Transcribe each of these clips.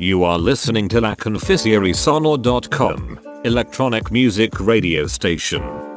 You are listening to La electronic music radio station.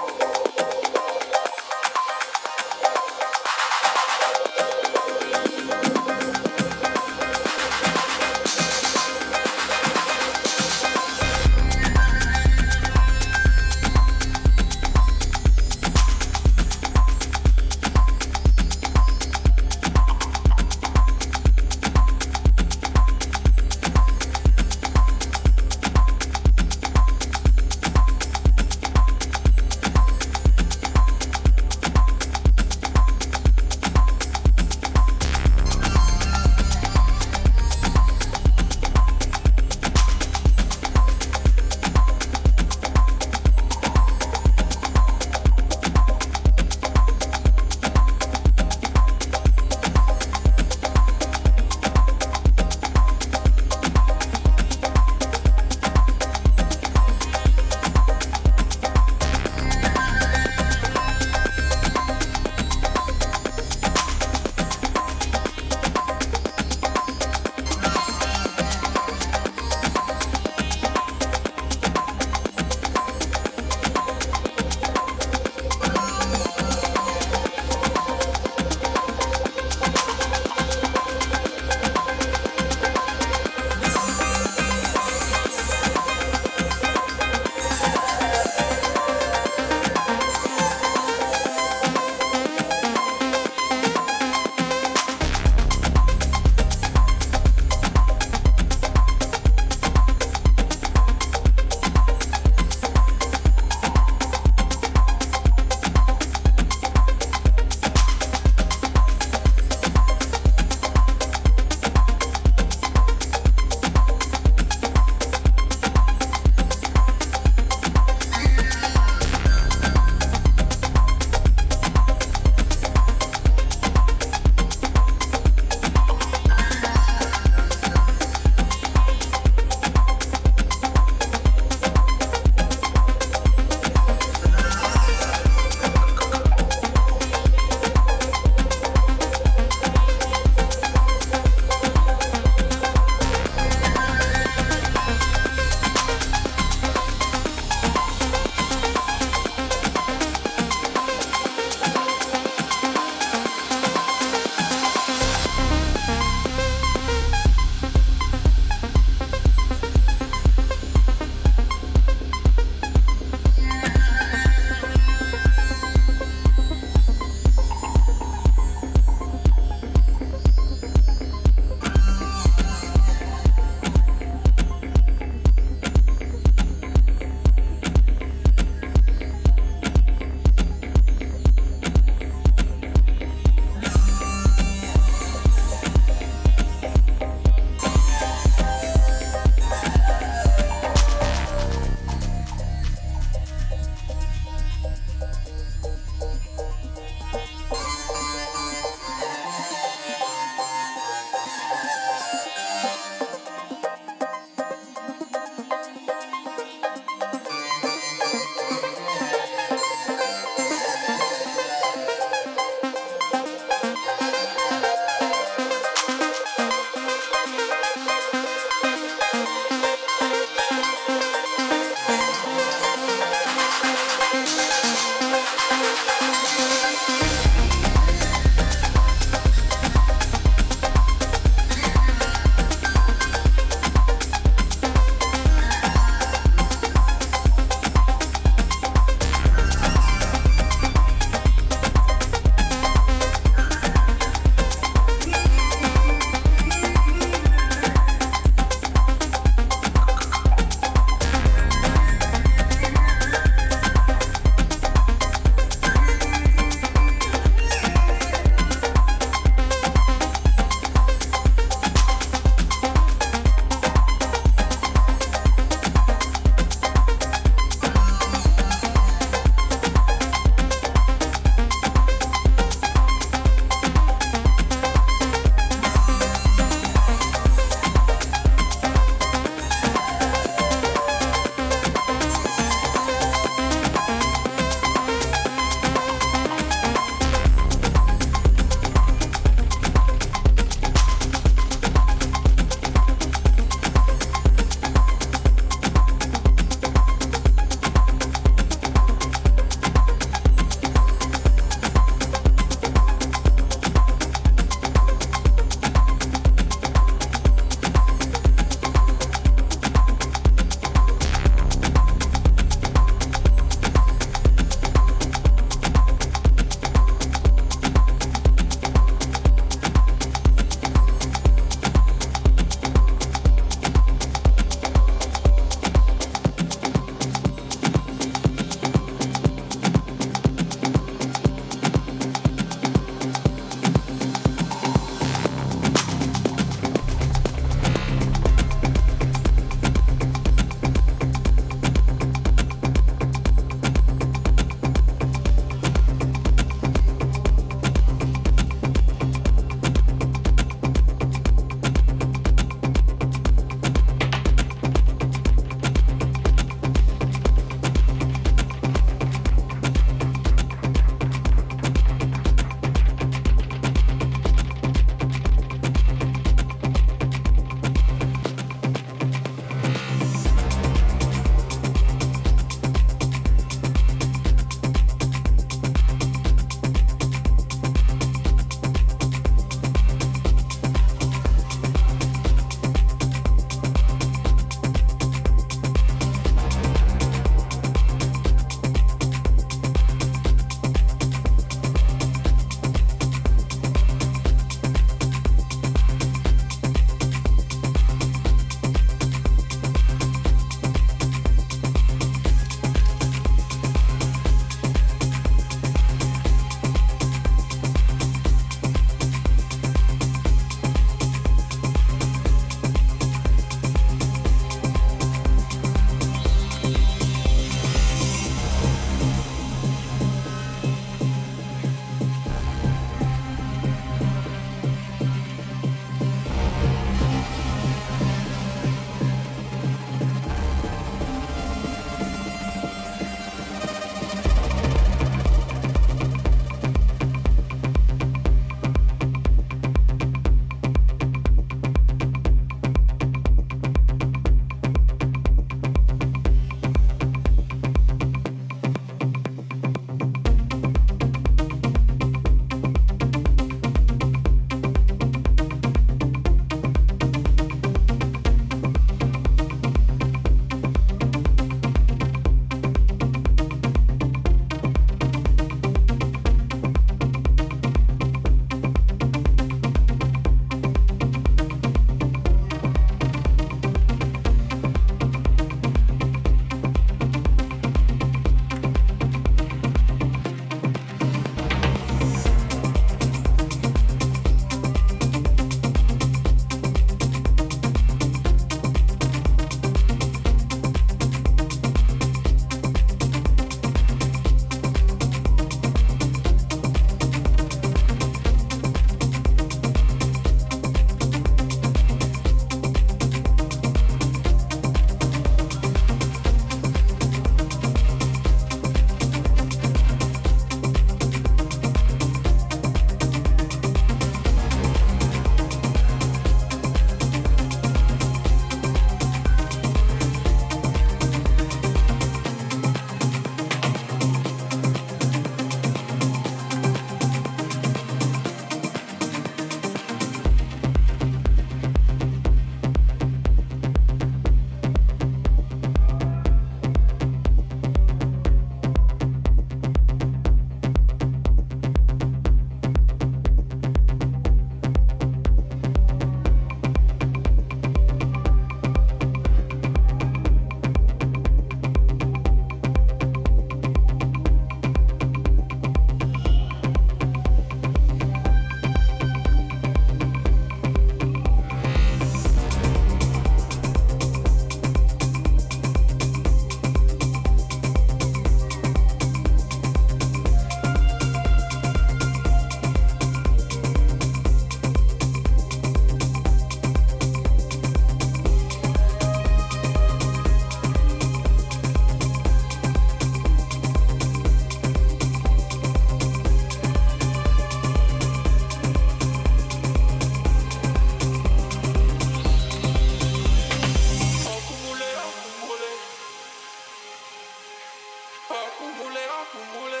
accumulé,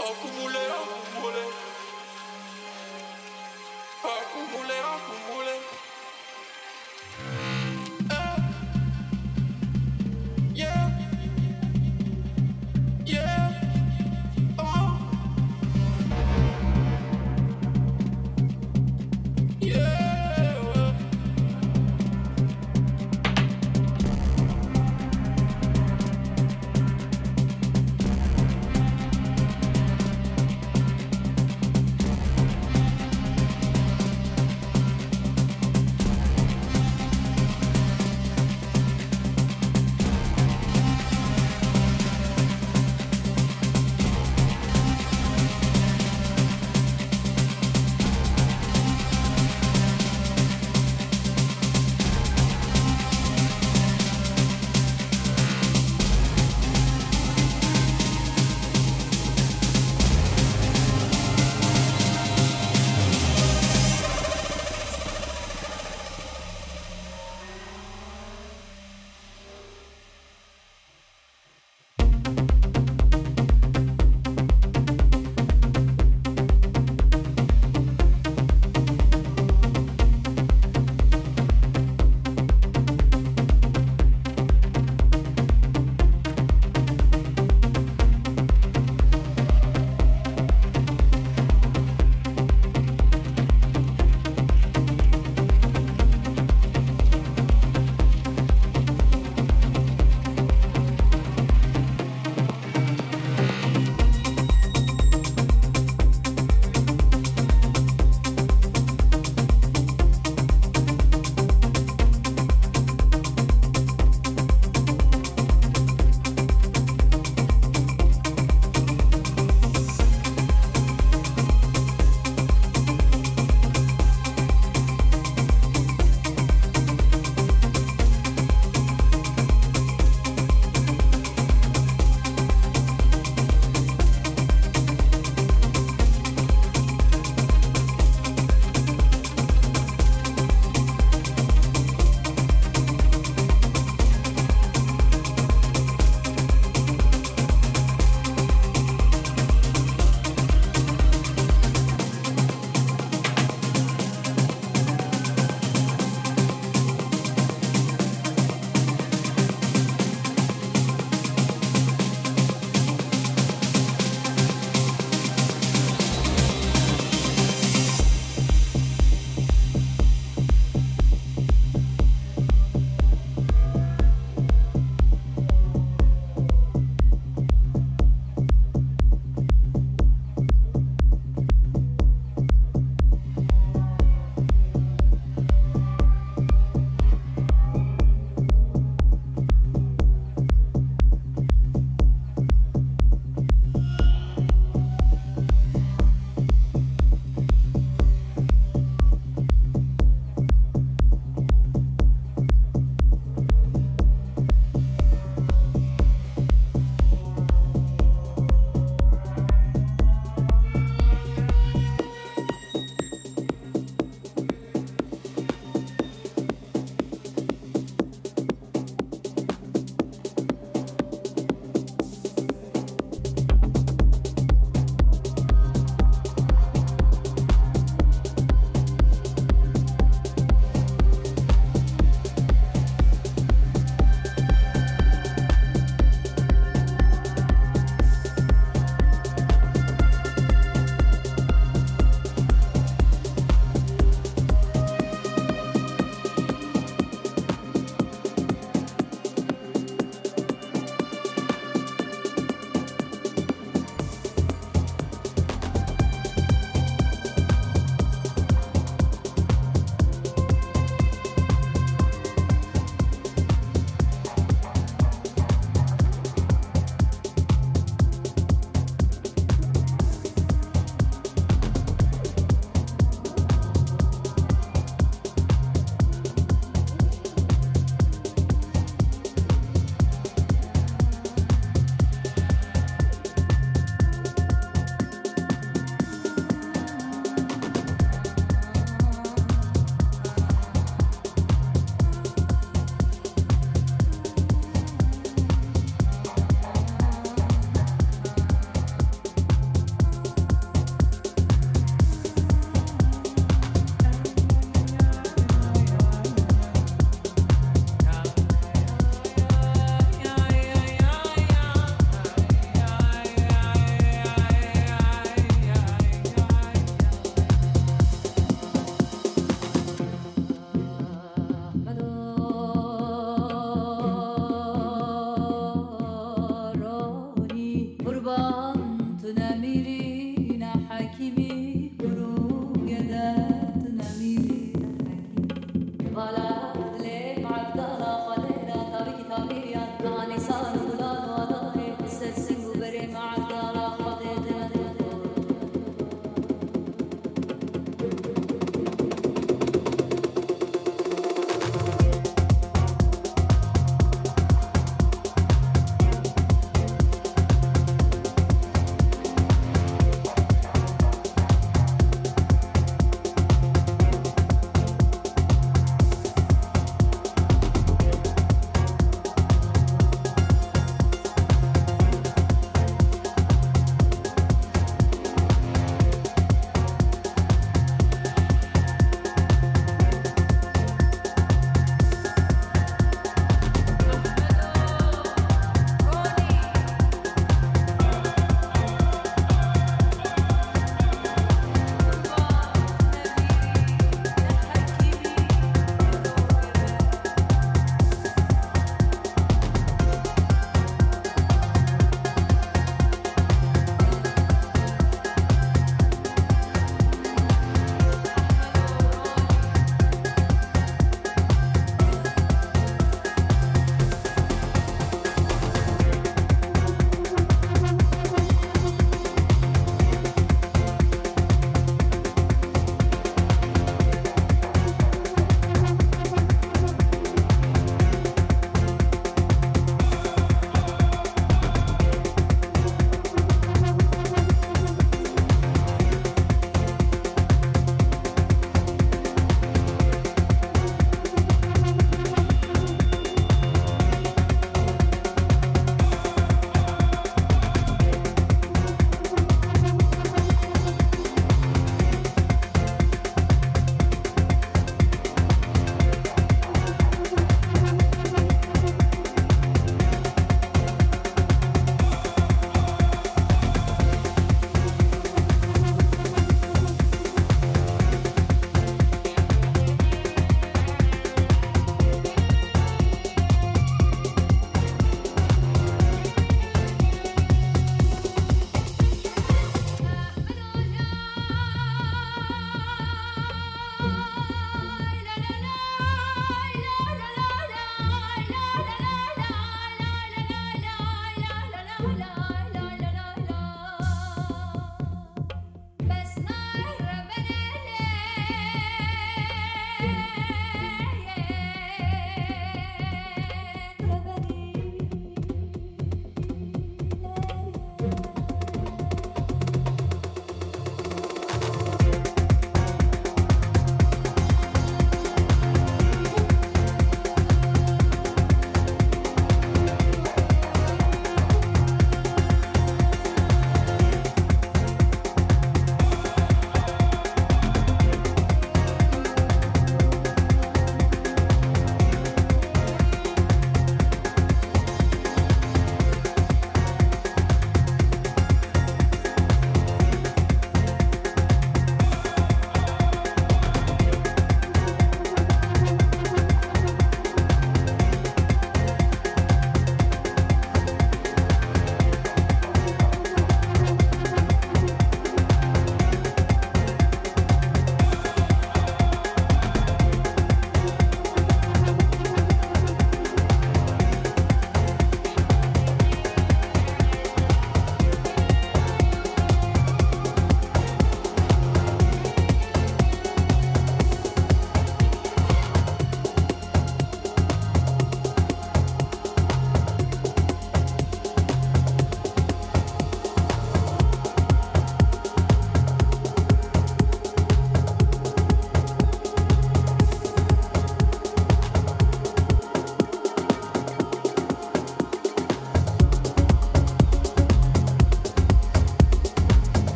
accumulé, accumulé, accumulé, accumulé.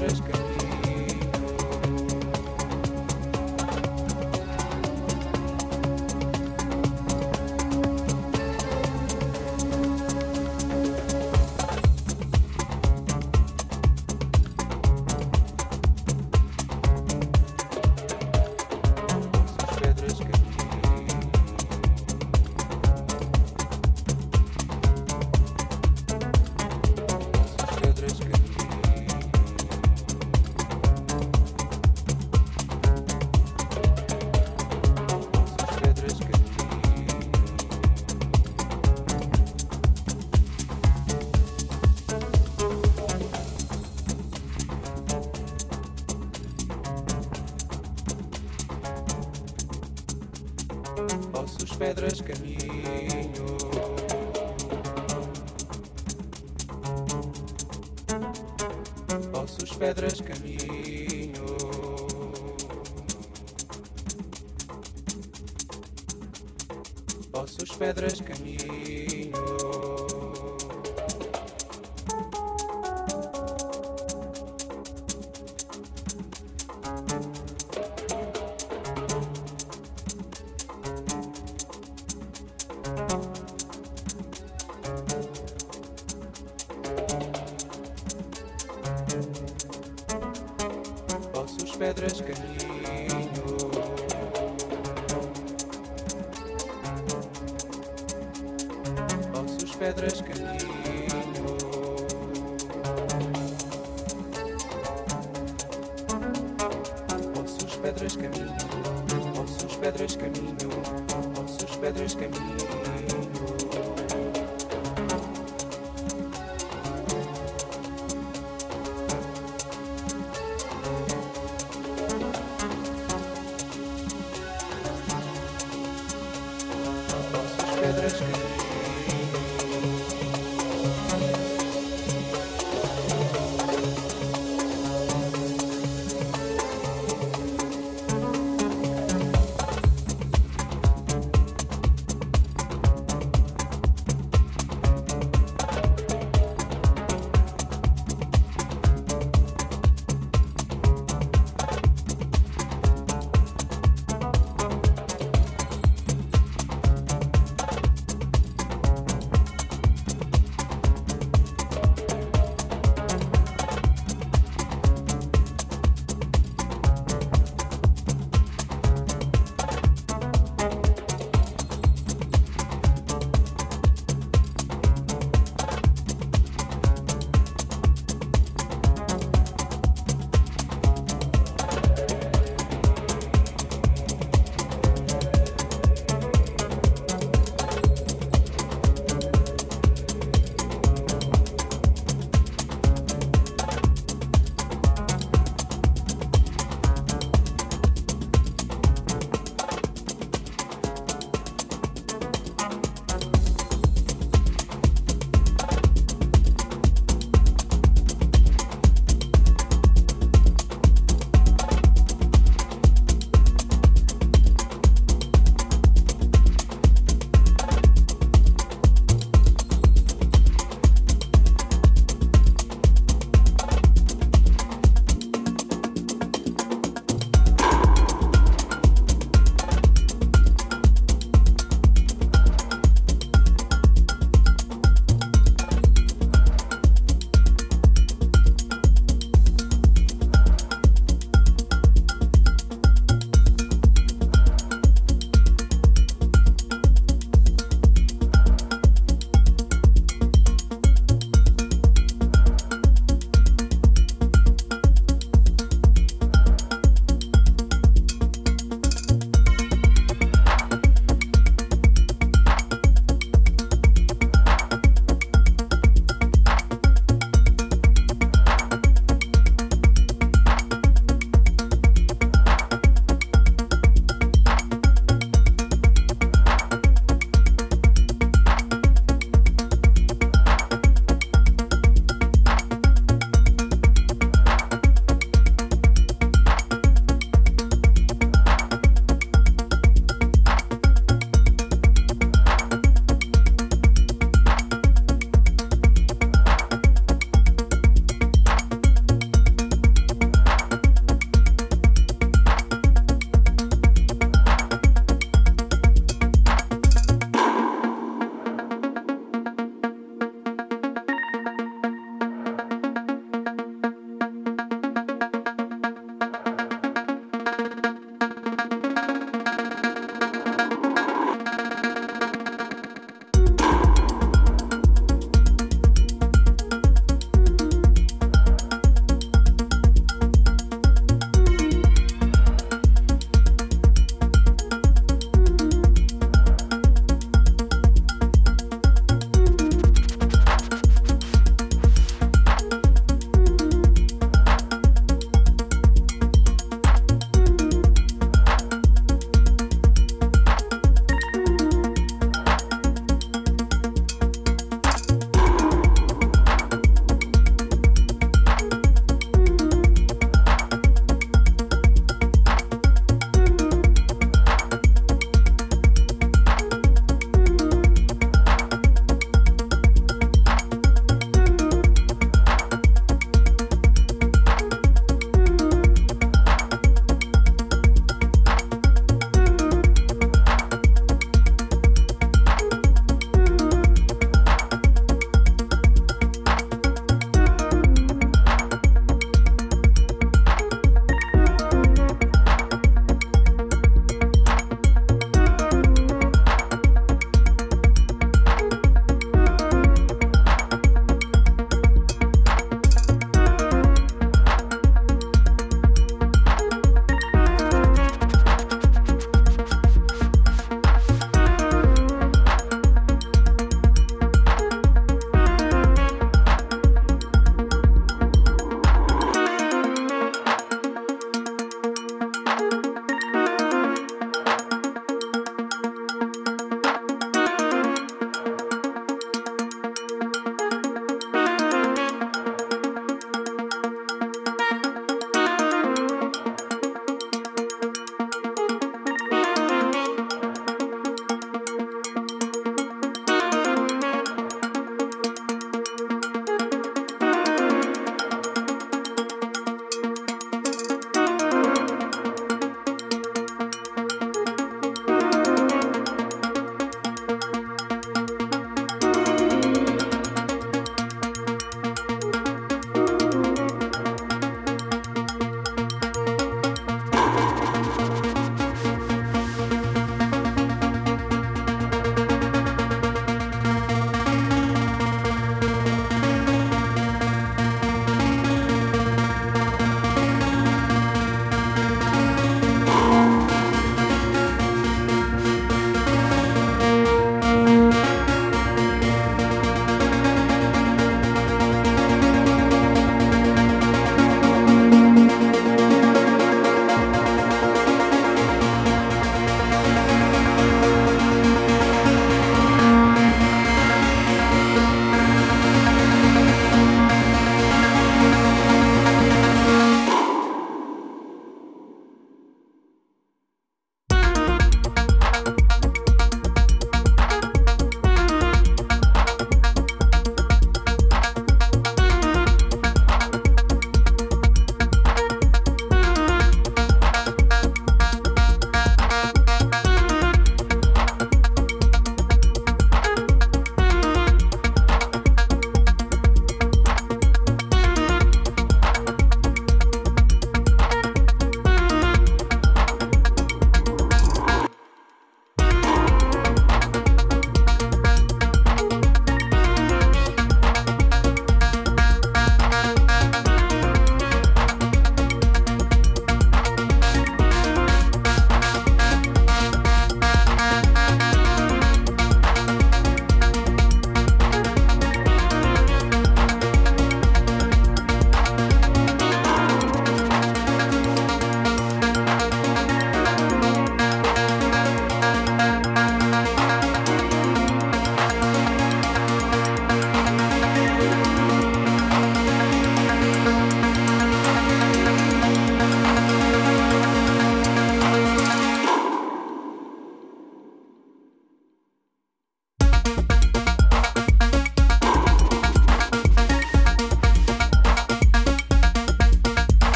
tres que